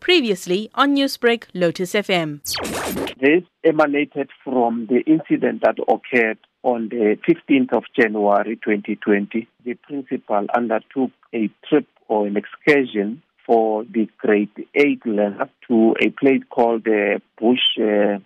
Previously on Newsbreak, Lotus FM. This emanated from the incident that occurred on the 15th of January 2020. The principal undertook a trip or an excursion for the grade 8 learners to a place called the uh, Bush uh,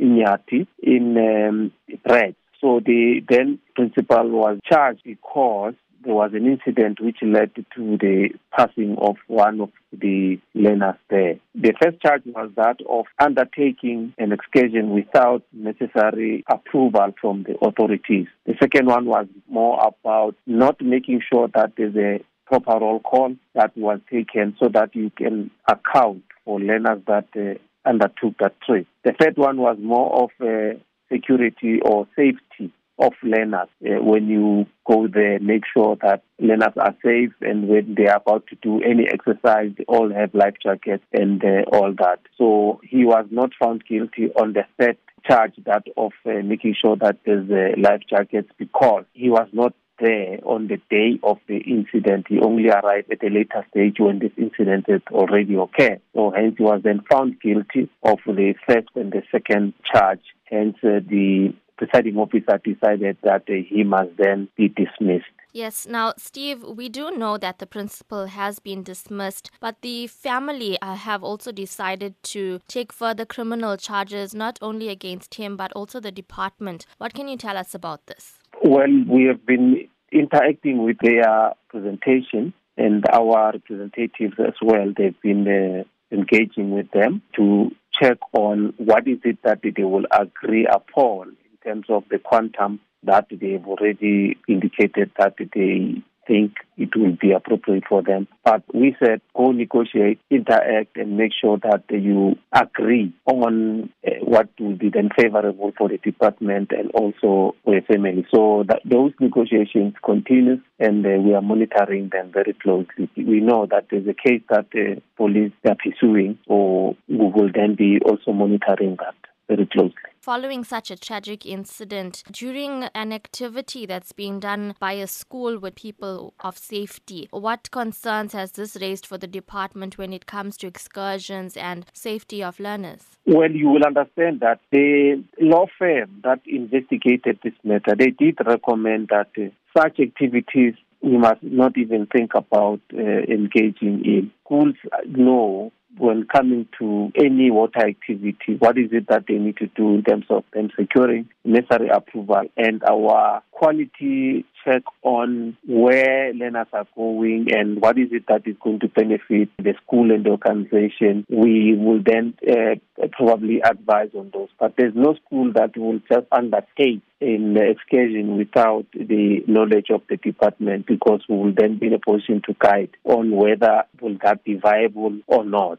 Inyati in um, Brits. So the then principal was charged because there was an incident which led to the passing of one of the learners there. The first charge was that of undertaking an excursion without necessary approval from the authorities. The second one was more about not making sure that there's a proper roll call that was taken so that you can account for learners that uh, undertook that trip. The third one was more of uh, security or safety of learners. Uh, when you go there, make sure that learners are safe and when they are about to do any exercise, they all have life jackets and uh, all that. So he was not found guilty on the third charge that of uh, making sure that there's life jackets because he was not there on the day of the incident. He only arrived at a later stage when this incident had already occurred. So hence he was then found guilty of the first and the second charge. Hence uh, the presiding officer decided that uh, he must then be dismissed. Yes. Now, Steve, we do know that the principal has been dismissed, but the family uh, have also decided to take further criminal charges, not only against him, but also the department. What can you tell us about this? Well, we have been interacting with their presentation and our representatives as well. They've been uh, engaging with them to check on what is it that they will agree upon terms of the quantum that they've already indicated that they think it will be appropriate for them. But we said go negotiate, interact, and make sure that you agree on uh, what will be then favorable for the department and also for the family. So that those negotiations continue, and uh, we are monitoring them very closely. We know that there's a case that the uh, police are pursuing, so we will then be also monitoring that very closely. Following such a tragic incident, during an activity that's being done by a school with people of safety, what concerns has this raised for the department when it comes to excursions and safety of learners? Well, you will understand that the law firm that investigated this matter, they did recommend that uh, such activities we must not even think about uh, engaging in. Schools know when coming to any water activity, what is it that they need to do in terms of them securing necessary approval and our quality check on where learners are going and what is it that is going to benefit the school and the organization. We will then uh, probably advise on those. But there's no school that will just undertake the excursion without the knowledge of the department because we will then be in a position to guide on whether will that be viable or not.